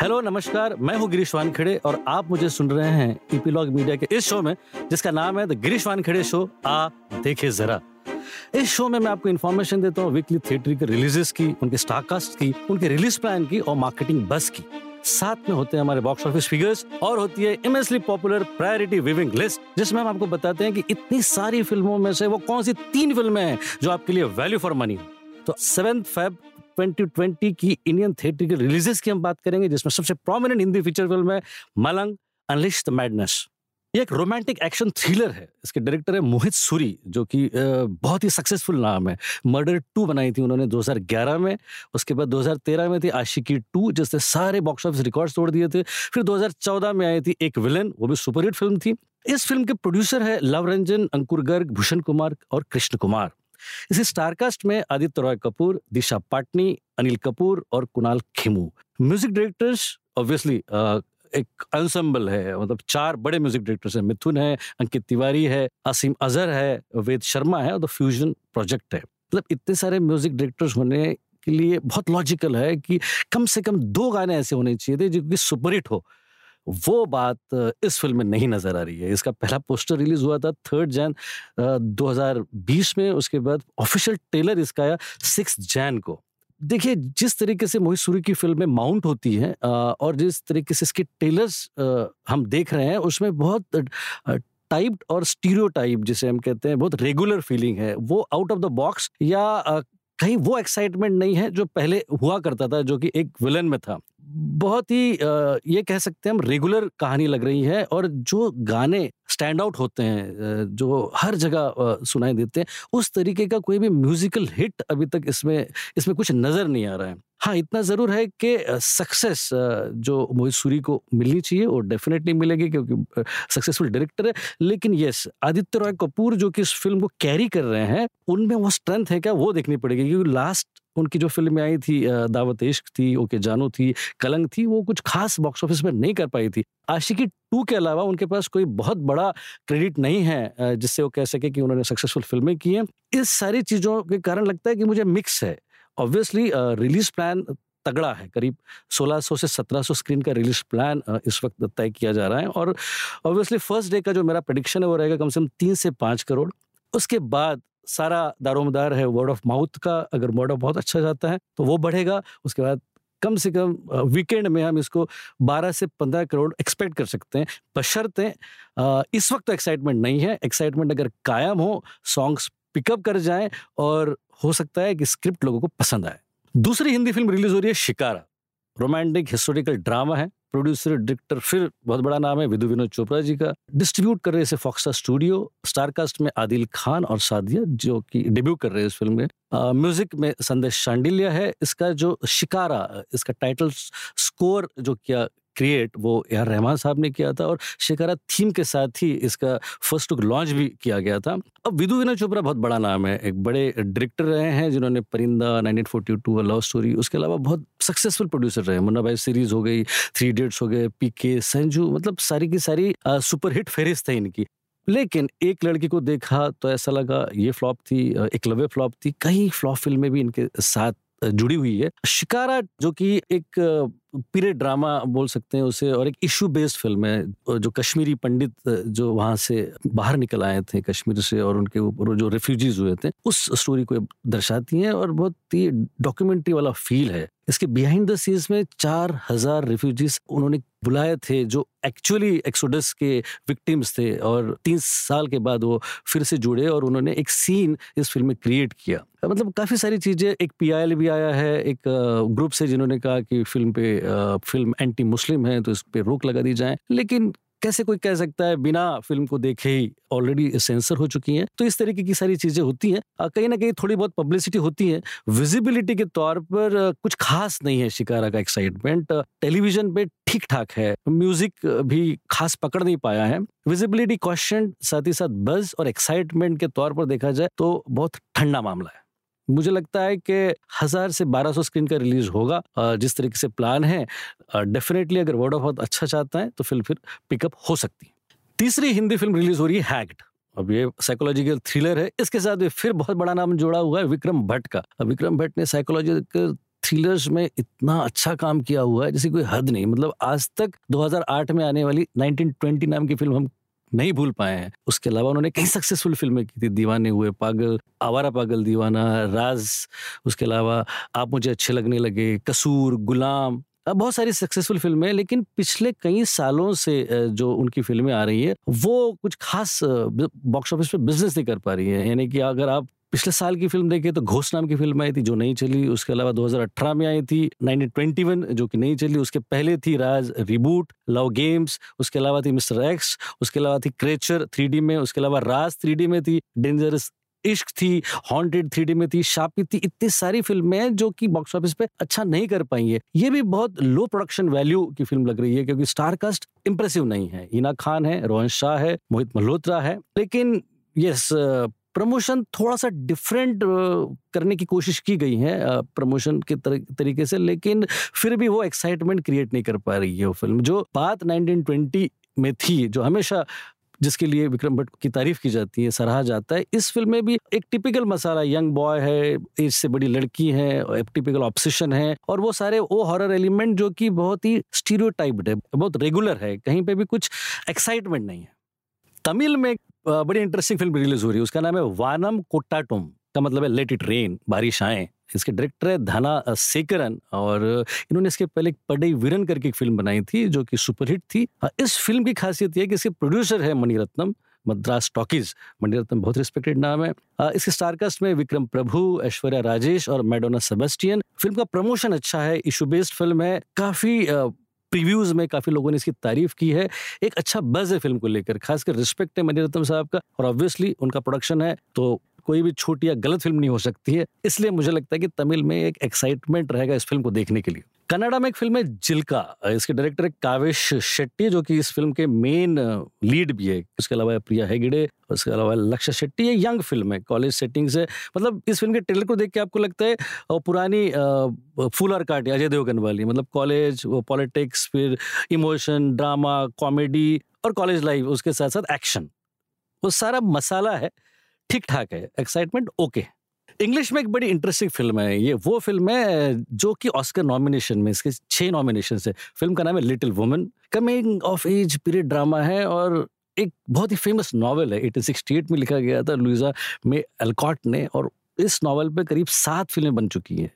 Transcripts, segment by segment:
Hello, नमस्कार। मैं हूँ गिरीश वानखेड़े और आप मुझे सुन रहे हैं ईपीलॉग मीडिया के इस शो में, जिसका नाम है द गिरीश वानखेड़े शो, आ देखे जरा। इस शो में मैं आपको इन्फॉर्मेशन देता हूँ वीकली थिएटर के रिलीजेस की, उनके स्टारकास्ट की, उनके रिलीज़ प्लान की और मार्केटिंग बस की। साथ में होते हैं हमारे बॉक्स ऑफ़िस फिगर्स और होती है immensely popular priority viewing list जिसमें हम आपको बताते हैं कि इतनी सारी फ़िल्मों में से वो कौन सी तीन फ़िल्में हैं जो आपके लिए वैल्यू फॉर मनी तो सेवेंथ फेब 2020 की इंडियन थिएटर की रिलीजेस की हम बात करेंगे, जिसमें सबसे प्रोमिनेंट हिंदी फीचर फ़िल्म है मलंग अनलिश द मैडनेस ये एक रोमांटिक एक्शन थ्रिलर है। इसके डायरेक्टर है मोहित सूरी, जो कि बहुत ही सक्सेसफुल नाम है। मर्डर टू बनाई थी उन्होंने 2011 में, उसके बाद 2013 में थी आशिकी टू जिसने सारे बॉक्स ऑफ़िस रिकॉर्ड तोड़ दिए थे। फिर 2014 में आई थी एक विलन वो भी सुपरहिट फ़िल्म थी। इस फ़िल्म के प्रोड्यूसर है लव रंजन, अंकुर गर्ग, भूषण कुमार और कृष्ण कुमार। इसी स्टारकास्ट में आदित्य रॉय कपूर, दिशा पाटनी, अनिल कपूर और Kunal Khemu. Music directors obviously एक अंसम्बल है मतलब चार बड़े म्यूज़िक डायरेक्टर्स हैं। मिथुन है, अंकित तिवारी है, असीम अजहर है, वेद शर्मा है और द फ्यूजन प्रोजेक्ट है। मतलब इतने सारे म्यूज़िक डायरेक्टर्स होने के लिए बहुत लॉजिकल है कि कम से कम दो गाने ऐसे होने चाहिए थे जो कि सुपरहिट हो। वो बात इस फ़िल्म में नहीं नज़र आ रही है। इसका पहला पोस्टर रिलीज़ हुआ था थर्ड जैन 2020 में। उसके बाद ऑफिशियल ट्रेलर इसका आया सिक्स जैन को। देखिए, जिस तरीके से मोहित सूरी की फ़िल्म में माउंट होती है और जिस तरीके से इसके टेलर्स हम देख रहे हैं, उसमें बहुत टाइप्ड और स्टीरियो जिसे हम कहते हैं, बहुत रेगुलर फीलिंग है। वो आउट ऑफ़ द बॉक्स या कहीं वो एक्साइटमेंट नहीं है जो पहले हुआ करता था, जो कि एक विलन में था। बहुत ही ये कह सकते हैं हम रेगुलर कहानी लग रही है और जो गाने स्टैंड आउट होते हैं जो हर जगह सुनाई देते हैं, उस तरीके का कोई भी म्यूजिकल हिट अभी तक इसमें इसमें कुछ नज़र नहीं आ रहा है। हाँ इतना ज़रूर है कि सक्सेस जो मोहित सूरी को मिलनी चाहिए, वो डेफिनेटली मिलेगी क्योंकि सक्सेसफुल डायरेक्टर है। लेकिन यस, आदित्य रॉय कपूर जो कि इस फ़िल्म को कैरी कर रहे हैं, उनमें वो स्ट्रेंथ है क्या, वो देखनी पड़ेगी, क्योंकि लास्ट उनकी जो फ़िल्में आई थी दावत इश्क थी, ओके जानो थी कलंग थी, वो कुछ खास बॉक्स ऑफ़िस में नहीं कर पाई थी। आशिकी टू के अलावा उनके पास कोई बहुत बड़ा क्रेडिट नहीं है जिससे वो कह सके कि उन्होंने सक्सेसफुल फ़िल्में की हैं। इस सारी चीज़ों के कारण लगता है कि मुझे मिक्स है। ऑब्वियसली रिलीज़ प्लान तगड़ा है, करीब 1600 से 1700 स्क्रीन का रिलीज़ प्लान इस वक्त तय किया जा रहा है और ऑब्वियसली फ़र्स्ट डे का जो मेरा प्रडिक्शन है वो रहेगा कम से कम तीन से पाँच करोड़। उसके बाद सारा दारोमदार है वर्ड ऑफ़ माउथ का अगर वर्ड ऑफ़ माउथ अच्छा जाता है तो वो बढ़ेगा। उसके बाद कम से कम वीकेंड में हम इसको 12 से 15 करोड़ एक्सपेक्ट कर सकते हैं। बशर्ते इस वक्त तो एक्साइटमेंट नहीं है। एक्साइटमेंट अगर कायम हो सॉन्ग्स पिकअप कर जाएँ और हो सकता है कि स्क्रिप्ट लोगों को पसंद आए। दूसरी हिंदी फ़िल्म रिलीज़ हो रही है, शिकारा। रोमांटिक हिस्टोरिकल ड्रामा है। प्रोड्यूसर, डायरेक्टर, फिर बहुत बड़ा नाम है विधु विनोद चोपड़ा जी का। डिस्ट्रीब्यूट कर रहे हैं फॉक्सा स्टूडियो स्टारकास्ट में आदिल खान और सादिया, जो कि डेब्यू कर रहे हैं इस फ़िल्म में। म्यूज़िक में संदेश शांडिल्या है। इसका जो शिकारा, इसका टाइटल स्कोर जो किया क्रिएट वो ए आर रहमान साहब ने किया था और शिकारा थीम के साथ ही इसका फ़र्स्ट लुक लॉन्च भी किया गया था। अब विदु विनोद चोपड़ा बहुत बड़ा नाम है, एक बड़े डायरेक्टर रहे हैं जिन्होंने परिंदा 1942 लव स्टोरी उसके अलावा बहुत सक्सेसफुल प्रोड्यूसर रहे मुन्ना भाई सीरीज़ हो गई थ्री डेट्स हो गए पीके संजू मतलब सारी की सारी सुपरहिट फेरिस्त है इनकी। लेकिन एक लड़की को देखा तो ऐसा लगा ये फ्लॉप थी एक एकलव्य फ्लॉप थी, कई फ्लॉप फ़िल्में भी इनके साथ जुड़ी हुई है। शिकारा, जो कि एक, पीरियड ड्रामा बोल सकते हैं उसे, और एक इशू बेस्ड फ़िल्म है, जो कश्मीरी पंडित, जो वहाँ से बाहर निकल आए थे कश्मीर से, और उनके ऊपर जो रेफ्यूजीज हुए थे, उस स्टोरी को दर्शाती है, और बहुत ही डॉक्यूमेंट्री वाला फील है। इसके बिहाइंड द सीन्स में चार हज़ार रिफ्यूजीज उन्होंने बुलाए थे, जो एक्चुअली एक्सोडस के विक्टिम्स थे और तीन साल के बाद वो फिर से जुड़े और उन्होंने एक सीन इस फ़िल्म में क्रिएट किया। मतलब काफ़ी सारी चीज़ें, एक पीआईएल भी आया है, एक ग्रुप से जिन्होंने कहा कि फ़िल्म पे फ़िल्म एंटी मुस्लिम है तो इस पर रोक लगा दी जाए। लेकिन कैसे कोई कह सकता है, बिना फ़िल्म को देखे ही ऑलरेडी सेंसर हो चुकी हैं? तो इस तरीके की सारी चीज़ें होती हैं। कहीं ना कहीं थोड़ी बहुत पब्लिसिटी होती है। विजिबिलिटी के तौर पर कुछ खास नहीं है शिकारा का एक्साइटमेंट टेलीविज़न पे ठीक ठाक है म्यूज़िक भी खास पकड़ नहीं पाया है। विजिबिलिटी क्वेश्चन साथ ही साथ बज और एक्साइटमेंट के तौर पर देखा जाए तो बहुत ठंडा मामला है। मुझे लगता है कि हज़ार से बारह सौ स्क्रीन का रिलीज़ होगा जिस तरीके से प्लान है डेफिनेटली अगर वर्ड ऑफ़ बहुत अच्छा चाहता है तो फ़िल्म फिर पिकअप हो सकती है। तीसरी हिंदी फ़िल्म रिलीज़ हो रही है हैक्ड अब ये साइकोलॉजिकल थ्रिलर है, इसके साथ फिर बहुत बड़ा नाम जोड़ा हुआ है, विक्रम भट्ट का। विक्रम भट्ट ने साइकोलॉजिकल थ्रिलर्स में इतना अच्छा काम किया हुआ है, जैसे कोई हद नहीं मतलब आज तक 2008 में आने वाली 1920 नाम की फ़िल्म हम नहीं भूल पाए हैं। उसके अलावा उन्होंने कई सक्सेसफुल फ़िल्में की थी। दीवाने हुए, पागल, आवारा पागल दीवाना, राज, उसके अलावा आप मुझे अच्छे लगने लगे, कसूर, गुलाम। बहुत सारी सक्सेसफुल फ़िल्में हैं, लेकिन पिछले कई सालों से जो उनकी फ़िल्में आ रही है, वो कुछ खास बॉक्स ऑफ़िस पे बिज़नेस नहीं कर पा रही है। यानी कि अगर आप पिछले साल की फ़िल्म देखें तो घोष नाम की फ़िल्म आई थी जो नहीं चली, उसके अलावा 2018 में आई थी 1921 जो कि नहीं चली, उसके पहले थी राज रिबूट लव गेम्स उसके अलावा थी मिस्टर एक्स उसके अलावा थी क्रेचर थ्री में, उसके अलावा राज थ्री में थी डेंजरस इश्क थी हॉन्टेड थ्री में थी शापी थी, इतनी सारी फ़िल्में जो कि बॉक्स ऑफ़िस पे अच्छा नहीं कर पाई है। ये भी बहुत लो प्रोडक्शन वैल्यू की फ़िल्म लग रही है क्योंकि स्टार कास्ट इंप्रेसिव नहीं है। हीना खान है, रोहन शाह है, मोहित मल्होत्रा है, लेकिन यस प्रमोशन थोड़ा सा डिफरेंट करने की कोशिश की गई है प्रमोशन के तरीके से, लेकिन फिर भी वो एक्साइटमेंट क्रिएट नहीं कर पा रही है वो फ़िल्म जो बात 1920 में थी, जो हमेशा जिसके लिए विक्रम भट्ट की तारीफ़ की जाती है, सराहा जाता है, इस फ़िल्म में भी एक टिपिकल मसाला यंग बॉय है एज से बड़ी लड़की है, एक टिपिकल ऑप्शन है, और वो सारे वो हॉरर एलिमेंट जो कि बहुत ही स्टीरियोटाइप्ड है, बहुत रेगुलर है, कहीं पे भी कुछ एक्साइटमेंट नहीं है। तमिल में बड़ी इंटरेस्टिंग फ़िल्म रिलीज़ हो रही है। उसका नाम है वानम कोट्टाटुम। का मतलब है लेट इट रेन बारिश आए। इसके डायरेक्टर है धना सेकरन और इन्होंने इसके पहले पडई वीरन करके एक फ़िल्म बनाई थी, जो कि सुपरहिट थी। इस फ़िल्म की खासियत यह कि इसके प्रोड्यूसर है मणिरत्नम, मद्रास टॉकीज। मणिरत्नम बहुत रिस्पेक्टेड नाम है। इसके स्टारकास्ट में विक्रम प्रभु, ऐश्वर्या राजेश और मैडोना सेबेस्टियन। फ़िल्म का प्रमोशन अच्छा है इशू बेस्ड फ़िल्म है। काफ़ी प्रीव्यूज में काफ़ी लोगों ने इसकी तारीफ़ की है। एक अच्छा बज है फ़िल्म को लेकर, खासकर रिस्पेक्ट है मणिरत्नम साहब का, और ऑब्वियसली उनका प्रोडक्शन है तो कोई भी छोटी या गलत फ़िल्म नहीं हो सकती है। इसलिए मुझे लगता है कि तमिल में एक एक्साइटमेंट रहेगा इस फ़िल्म को देखने के लिए। कनाडा में एक फ़िल्म है जिलका। इसके डायरेक्टर है कावेश शेट्टी, जो कि इस फ़िल्म के मेन लीड भी है। उसके अलावा प्रिया हेगड़े उसके अलावा लक्ष्य शेट्टी। ये यंग फ़िल्म है, कॉलेज सेटिंग से मतलब इस फ़िल्म के ट्रेलर को देख के आपको लगता है पुरानी फूल और काट, अजय देवगन वाली। मतलब कॉलेज पॉलिटिक्स, फिर इमोशन, ड्रामा, कॉमेडी, और कॉलेज लाइफ, उसके साथ साथ एक्शन। वो सारा मसाला है ठीक ठाक है, एक्साइटमेंट ओके इंग्लिश में एक बड़ी इंटरेस्टिंग फ़िल्म है ये। वो फ़िल्म है, जो कि ऑस्कर नॉमिनेशन में, इसके छह नॉमिनेशन है। फ़िल्म का नाम है Little Women coming of age period drama है और एक बहुत ही फ़ेमस नॉवल है एटीन सिक्सटी एट में लिखा गया था लुइजा मे एल्कॉट ने और इस नॉवल पे करीब सात फ़िल्में बन चुकी हैं।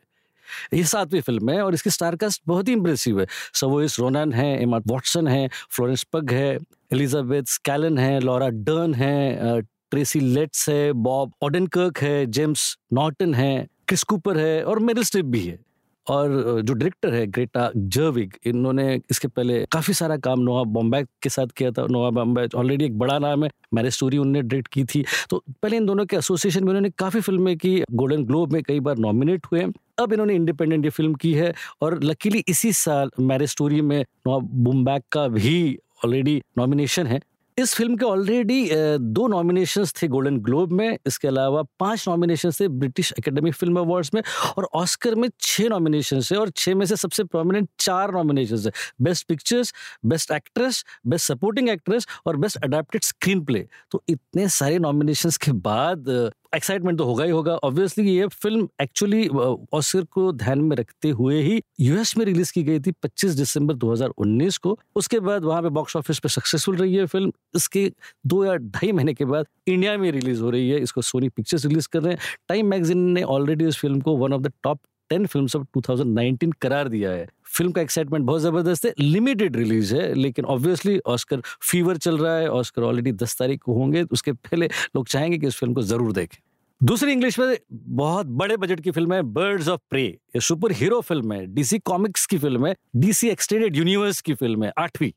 ये सातवीं फ़िल्म है और इसकी स्टारकास्ट बहुत ही इंप्रेसिव है। सवोइस रोनन है एमा वॉटसन है फ्लोरेंस पग है एलिजाबेथ स्कैलन है लॉरा डर्न है ट्रेसी लेट्स है, बॉब ऑडनकर्क है, जेम्स नॉर्टन है, क्रिस कूपर है और मेरिल स्ट्रिप भी है। और जो डायरेक्टर है, ग्रेटा जर्विग, इन्होंने इसके पहले काफ़ी सारा काम नोआ बॉम्बे के साथ किया था। नोआ बॉम्बे ऑलरेडी एक बड़ा नाम है मैरिज स्टोरी उन्होंने डायरेक्ट की थी। तो पहले इन दोनों के एसोसिएशन में उन्होंने काफ़ी फ़िल्में की, गोल्डन ग्लोब में कई बार नॉमिनेट हुए। अब इन्होंने इंडिपेंडेंट ये फ़िल्म की है और लकीली इसी साल मैरिज स्टोरी में नोआ बुम्बैक का भी ऑलरेडी नॉमिनेशन है। इस फ़िल्म के ऑलरेडी दो नॉमिनेशंस थे गोल्डन ग्लोब में, इसके अलावा पाँच नॉमिनेशन थे ब्रिटिश एकेडमी फ़िल्म अवार्ड्स में और ऑस्कर में छः नॉमिनेशन है और छः में से सबसे प्रोमिनेंट चार नॉमिनेशन है। Best pictures best actress best supporting actress और बेस्ट अडेप्टेड स्क्रीन प्ले तो इतने सारे नॉमिनेशन के बाद एक्साइटमेंट तो होगा ही होगा। ऑब्वियसली ये फ़िल्म एक्चुअली ऑस्कर को ध्यान में रखते हुए ही यूएस में रिलीज़ की गई थी 25 दिसंबर 2019 को। उसके बाद वहाँ पे बॉक्स ऑफ़िस पे सक्सेसफुल रही है फ़िल्म इसके दो या ढाई महीने के बाद इंडिया में रिलीज़ हो रही है। इसको सोनी पिक्चर्स रिलीज़ कर रहे हैं। टाइम मैगजीन ने ऑलरेडी इस फ़िल्म को one of the top ten film of 2019 करार दिया है। फ़िल्म का एक्साइटमेंट बहुत ज़बरदस्त है लिमिटेड रिलीज़ है, लेकिन ऑब्वियसली ऑस्कर फीवर चल रहा है ऑस्कर ऑलरेडी दस तारीख को होंगे, उसके पहले लोग चाहेंगे कि उस फ़िल्म को ज़रूर देखें। दूसरी इंग्लिश में बहुत बड़े बजट की फ़िल्म है बर्ड्स ऑफ़ प्रे ये सुपर हीरो फ़िल्म है डीसी कॉमिक्स की फ़िल्म है डीसी एक्सटेंडेड यूनिवर्स की फ़िल्म है, आठवीं।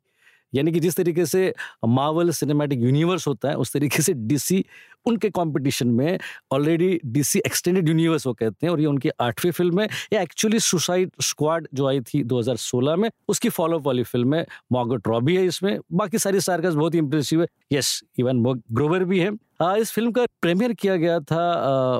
यानी कि जिस तरीके से मावल सिनेमैटिक यूनिवर्स होता है उस तरीके से डीसी उनके कंपटीशन में ऑलरेडी डीसी एक्सटेंडेड यूनिवर्स वो कहते हैं और ये उनकी आठवीं फ़िल्म है। ये एक्चुअली सुसाइड स्क्वाड जो आई थी 2016 में उसकी फॉलोअप वाली फ़िल्म है। मॉगट रॉबी है इसमें। बाकी सारी सार्कस बहुत ही इंप्रेसिव है। यस इवन ग्रोवर भी है। आ, इस फ़िल्म का प्रीमियर किया गया था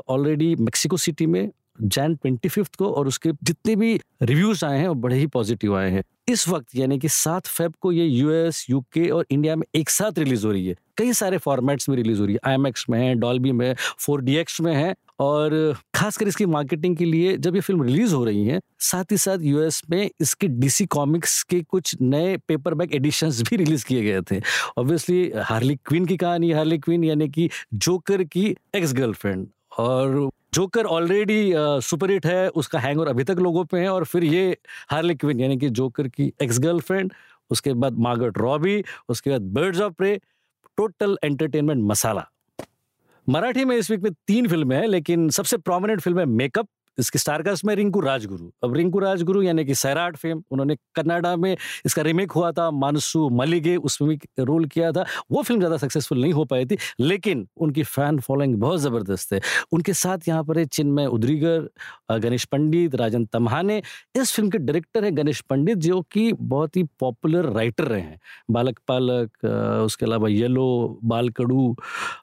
ऑलरेडी मेक्सिको सिटी में। जैन ट्वेंटी फिफ्थ को और उसके जितने भी रिव्यूज़ आए हैं वो बड़े ही पॉजिटिव आए हैं। इस वक्त यानी कि सात फेब को ये यूएस, यूके और इंडिया में एक साथ रिलीज़ हो रही है। कई सारे फॉर्मेट्स में रिलीज़ हो रही है। आई में है, डॉल्बी में, फोर में है और खासकर इसकी मार्केटिंग के लिए जब ये फ़िल्म रिलीज़ हो रही है, साथ ही साथ यूएस में इसके डीसी कॉमिक्स के कुछ नए पेपर बैक एडिशंस भी रिलीज़ किए गए थे। ऑब्वियसली हार्ली क्वीन की कहानी हार्ली क्वीन यानी कि जोकर की एक्स गर्लफ्रेंड और जोकर ऑलरेडी सुपर हिट है, उसका हैंगर अभी तक लोगों पे है और फिर ये हार्ली क्विन यानी कि जोकर की एक्स गर्लफ्रेंड उसके बाद मार्गट रॉबी उसके बाद Birds of Prey total entertainment masala. Marathi में इस वीक में तीन फ़िल्में हैं, लेकिन सबसे प्रोमिनेंट फ़िल्म है मेकअप इसके स्टारकास्ट में रिंकू राजगुरु। अब रिंकू राजगुरु यानी कि सैराट फेम, उन्होंने कनाडा में इसका रिमेक हुआ था, मानसू मलिगे, उसमें भी रोल किया था। वो फ़िल्म ज़्यादा सक्सेसफुल नहीं हो पाई थी, लेकिन उनकी फ़ैन फॉलोइंग बहुत ज़बरदस्त है। उनके साथ यहाँ पर है चिन्मय उदरीगर गणेश पंडित, राजन तम्हाने। इस फ़िल्म के डायरेक्टर है गणेश पंडित, जो कि बहुत ही पॉपुलर राइटर रहे हैं। बालक पालक उसके अलावा येलो, बालकडू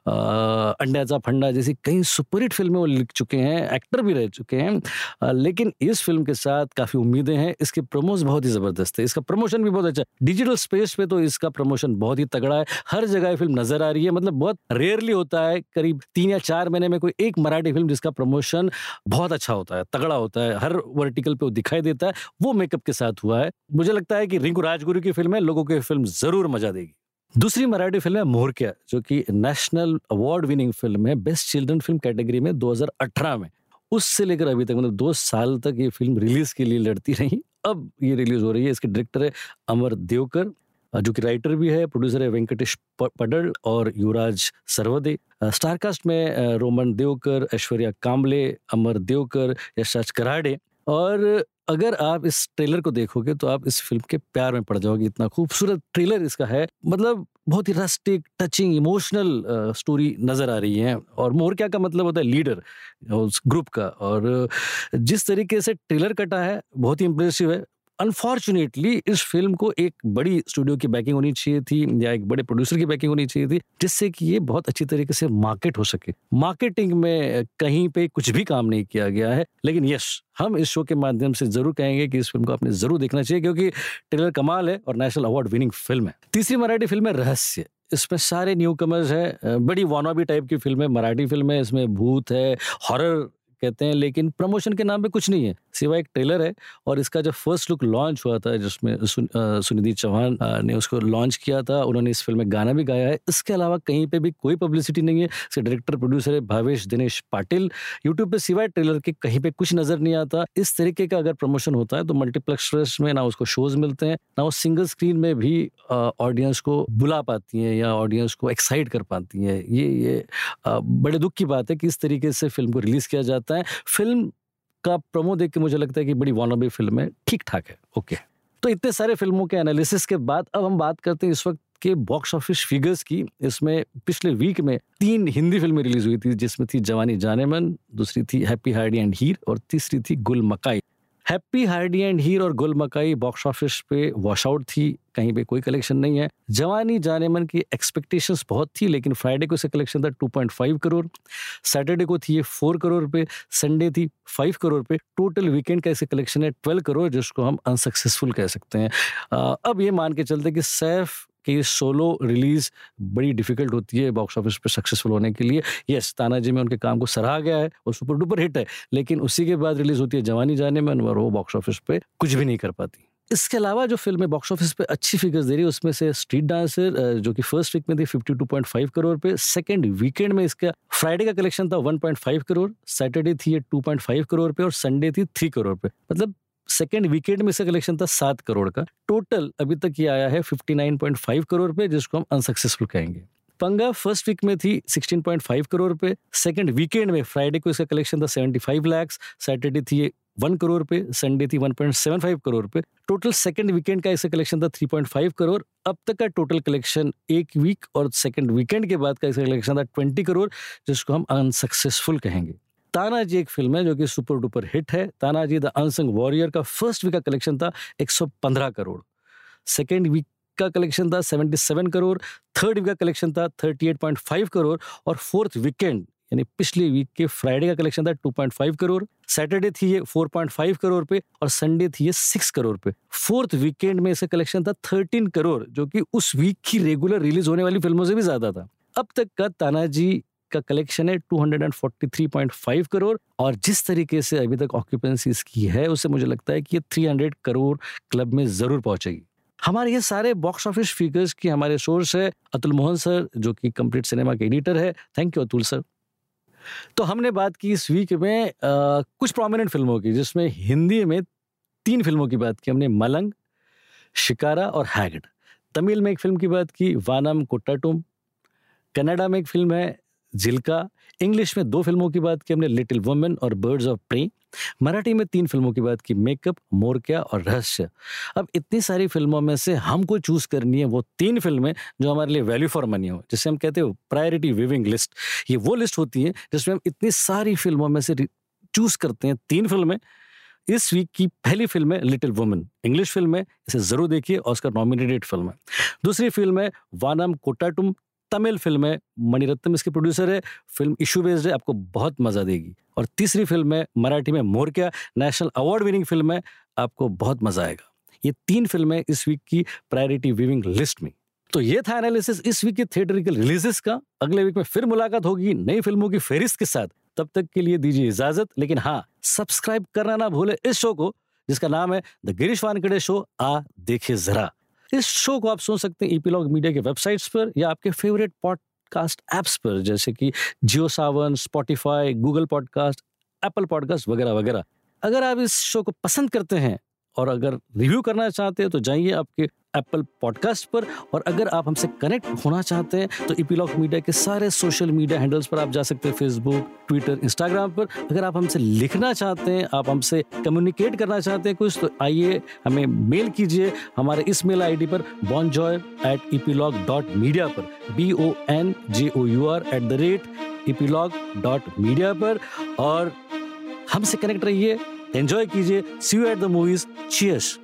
अंड्याचा फंडा जैसी कई सुपरहिट फ़िल्में वो लिख चुके हैं, एक्टर भी रह चुके हैं। हैं। लेकिन इस फ़िल्म के साथ काफ़ी उम्मीदें हैं। इसके प्रमोस बहुत ही ज़बरदस्त है। इसका प्रमोशन भी बहुत अच्छा डिजिटल स्पेस पे तो इसका प्रमोशन बहुत ही तगड़ा है। हर जगह फ़िल्म नज़र आ रही है। मतलब बहुत रेयरली होता है। करीब तीन या चार महीने में कोई एक मराठी फ़िल्म जिसका प्रमोशन बहुत अच्छा होता है, तगड़ा होता है। हर वर्टिकल पे वो दिखाई देता है। वो मेकअप के साथ हुआ है। मुझे लगता है कि रिंकू राजगुरु की फ़िल्म है। लोगों की फ़िल्म ज़रूर मज़ा देगी। दूसरी मराठी फ़िल्म है मोहरक्या जो कि नेशनल अवार्ड विनिंग फ़िल्म है। बेस्ट चिल्ड्रन फ़िल्म कैटेगरी में 2018 में। उससे लेकर अभी तक मतलब दो साल तक ये फ़िल्म रिलीज़ के लिए लड़ती रही। अब ये रिलीज़ हो रही है। इसके डायरेक्टर है अमर देवकर जो कि राइटर भी है, प्रोड्यूसर है वेंकटेश पडल और युवराज सरवदे। स्टारकास्ट में रोमन देवकर, ऐश्वर्या कामले अमर देवकर, यशराज कराड़े। और अगर आप इस ट्रेलर को देखोगे तो आप इस फ़िल्म के प्यार में पड़ जाओगे। इतना खूबसूरत ट्रेलर इसका है। मतलब बहुत ही रस्टिक टचिंग इमोशनल स्टोरी नज़र आ रही है। और मोर क्या का मतलब होता है? लीडर उस ग्रुप का। और जिस तरीके से ट्रेलर कटा है, बहुत ही इम्प्रेसिव है। अनफॉर्चुनेटली इस फ़िल्म को एक बड़ी स्टूडियो की बैकिंग होनी चाहिए थी या एक बड़े प्रोड्यूसर की बैकिंग होनी चाहिए थी, जिससे कि ये बहुत अच्छी तरीके से मार्केट हो सके। मार्केटिंग में कहीं पे कुछ भी काम नहीं किया गया है, लेकिन यस हम इस शो के माध्यम से ज़रूर कहेंगे कि इस फ़िल्म को आपने ज़रूर देखना चाहिए, क्योंकि ट्रेलर कमाल है और नेशनल अवार्ड विनिंग फ़िल्म है। तीसरी मराठी फ़िल्म है रहस्य। इसमें सारे न्यू कमर्स है, बड़ी वानोबी टाइप की फ़िल्म है, मराठी फ़िल्म है, इसमें भूत है हॉरर कहते हैं, लेकिन प्रमोशन के नाम पे कुछ नहीं है। सिवाय एक ट्रेलर है और इसका जब फ़र्स्ट लुक लॉन्च हुआ था, जिसमें सुनिधि चौहान ने उसको लॉन्च किया था, उन्होंने इस फ़िल्म में गाना भी गाया है। इसके अलावा कहीं पे भी कोई पब्लिसिटी नहीं है। इसके डायरेक्टर, प्रोड्यूसर है भावेश, दिनेश पाटिल। यूट्यूब पे सिवाय ट्रेलर के कहीं पे कुछ नज़र नहीं आता। इस तरीके का अगर प्रमोशन होता है तो मल्टीप्लेक्स में ना उसको शोज़ मिलते हैं, ना वो सिंगल स्क्रीन में भी ऑडियंस को बुला पाती हैं या ऑडियंस को एक्साइट कर पाती हैं। ये ये बड़े दुख की बात है कि इस तरीके से फ़िल्म को रिलीज़ किया जाता है। फ़िल्म का प्रोमो देख के मुझे लगता है कि बड़ी वानबी फ़िल्म है। ठीक ठाक है। ओके तो इतने सारे फ़िल्मों के एनालिसिस के बाद अब हम बात करते हैं इस वक्त के बॉक्स ऑफ़िस फिगर्स की। इसमें पिछले वीक में तीन हिंदी फ़िल्में रिलीज़ हुई थी, जिसमें थी जवानी जानेमन, दूसरी थी हैप्पी हार्डी एंड हीर और तीसरी थी गुल मकाई। हैप्पी हार्डी एंड हीर और गुल मकाई बॉक्स ऑफ़िस पे वॉश आउट थी, कहीं पे कोई कलेक्शन नहीं है। जवानी जाने मन की एक्सपेक्टेशंस बहुत थी, लेकिन फ्राइडे को इसका कलेक्शन था 2.5 करोड़ सैटरडे को थी ये 4 करोड़ रुपए संडे थी 5 करोड़ रुपए। टोटल वीकेंड का इसे कलेक्शन है 12 करोड़ जिसको हम अनसक्सेसफुल कह सकते हैं। अब ये मान के चलते कि सैफ कि ये सोलो रिलीज़ बड़ी डिफ़िकल्ट होती है बॉक्स ऑफ़िस पे सक्सेसफुल होने के लिए। यस तानाजी में उनके काम को सराहा गया है और सुपर डुपर हिट है, लेकिन उसी के बाद रिलीज़ होती है जवानी जाने में और वो बॉक्स ऑफ़िस पे कुछ भी नहीं कर पाती। इसके अलावा जो फ़िल्म बॉक्स ऑफ़िस पे अच्छी फिगर्स दे रही है, उसमें से स्ट्रीट डांसर जो कि फ़र्स्ट वीक में थी 52.5 करोड़ पे। सेकंड वीकेंड में इसका फ्राइडे का कलेक्शन था 1.5 करोड़ सैटरडे थी ये 2.5 करोड़ पे और संडे थी 3 करोड़ पे। मतलब सेकेंड वीकेंड में इसका कलेक्शन था सात करोड़ का। टोटल अभी तक ये आया है 59.5 करोड़ पे, जिसको हम अनसक्सेसफुल कहेंगे। पंगा फ़र्स्ट वीक में थी 16.5 करोड़ पे। सेकंड वीकेंड में, फ्राइडे को इसका कलेक्शन था 75 लाख सैटरडे थी ये वन करोड़ पे, संडे थी 1.75 करोड़ पे। टोटल सेकंड वीकेंड का इसका कलेक्शन था 3.5 करोड़। अब तक का टोटल कलेक्शन एक वीक और सेकंड वीकेंड के बाद का इसका कलेक्शन था 20 करोड़, जिसको हम अनसक्सेसफुल कहेंगे। तानाजी एक फ़िल्म है जो कि सुपर डुपर हिट है। तानाजी द अनसंग वॉरियर का फ़र्स्ट वीक का कलेक्शन था 115 करोड़। सेकेंड वीक का कलेक्शन था 77 करोड़। थर्ड वीक का कलेक्शन था 38.5 करोड़। और फोर्थ वीकेंड, यानी पिछले वीक के फ्राइडे का कलेक्शन था 2.5 करोड़। सैटरडे थी ये 4.5 करोड़ पे और संडे थी ये 6 करोड़ पे। फोर्थ वीकेंड में इसका कलेक्शन था 13 करोड़, जो कि उस वीक की रेगुलर रिलीज़ होने वाली फ़िल्मों से भी ज़्यादा था। अब तक का तानाजी का कलेक्शन है 243.5 करोड़ और जिस तरीके से अभी तक ऑक्यूपेंसी इसकी है उससे मुझे लगता है कि ये 300 करोड़ क्लब में ज़रूर पहुंचेगी। हमारे ये सारे बॉक्स ऑफ़िस फिगर्स की हमारे सोर्स है अतुल मोहन सर जो कि कंप्लीट सिनेमा के एडिटर है। Thank you Atul sir. तो हमने बात की इस वीक में आ, कुछ प्रोमिनेंट फ़िल्मों की जिसमें हिंदी में तीन फ़िल्मों की बात की हमने मलंग शिकारा और हैगड। तमिल में एक फ़िल्म की बात की वानम कुट्टाटुम। कनाडा में एक फ़िल्म है जिल्का इंग्लिश में दो फ़िल्मों की बात की हमने, लिटिल वुमेन और बर्ड्स ऑफ़ प्रे। मराठी में तीन फ़िल्मों की बात की, मेकअप, मोरक्या और रहस्य। अब इतनी सारी फ़िल्मों में से हमको चूज़ करनी है वो तीन फ़िल्में जो हमारे लिए वैल्यू फॉर मनी हो। जिसे हम कहते हो प्रायोरिटी विविंग लिस्ट ये वो लिस्ट होती है जिसमें हम इतनी सारी फ़िल्मों में से चूज़ करते हैं तीन फ़िल्में। इस वीक की पहली फ़िल्म है लिटिल वुमेन। इंग्लिश फ़िल्म है, इसे ज़रूर देखिए ऑस्कर नॉमिनेटेड फ़िल्म है। दूसरी फ़िल्म है वानम कोटाटुम तमिल फ़िल्म है, मणिरत्नम इसके प्रोड्यूसर है, फ़िल्म इशू बेस्ड है, आपको बहुत मज़ा देगी। और तीसरी फ़िल्म है, मराठी में Morkya national award winning film है, आपको बहुत मज़ा आएगा। ये तीन फ़िल्में इस वीक की प्रायोरिटी विविंग लिस्ट में। तो ये था एनालिसिस इस वीक के थिएटरिकल रिलीजेस का। अगले वीक में फिर मुलाकात होगी नई फ़िल्मों की फेरिस्त के साथ। तब तक के लिए दीजिए इजाज़त, लेकिन हाँ सब्सक्राइब करना ना भूले इस शो को, जिसका नाम है द गिरीश वानकड़े शो आ देखे जरा। इस शो को आप सुन सकते हैं ईपीलॉग मीडिया के वेबसाइट्स पर या आपके फेवरेट पॉडकास्ट ऐप्स पर, जैसे कि Jio Saavn Spotify Google podcast Apple podcast वगैरह वगैरह। अगर आप इस शो को पसंद करते हैं और अगर रिव्यू करना चाहते हैं तो जाइए आपके एप्पल पॉडकास्ट पर। और अगर आप हमसे कनेक्ट होना चाहते हैं तो इपीलॉक मीडिया के सारे सोशल मीडिया हैंडल्स पर आप जा सकते हैं फेसबुक ट्विटर इंस्टाग्राम पर। अगर आप हमसे लिखना चाहते हैं, आप हमसे कम्युनिकेट करना चाहते हैं कुछ तो आइए, हमें मेल कीजिए हमारे इस मेल आईडी पर bon joy at epilogue dot media पर। B O N J O U R at the rate epilogue dot media पर। और हमसे कनेक्ट रहिए। एंजॉय कीजिए see you at the movies cheers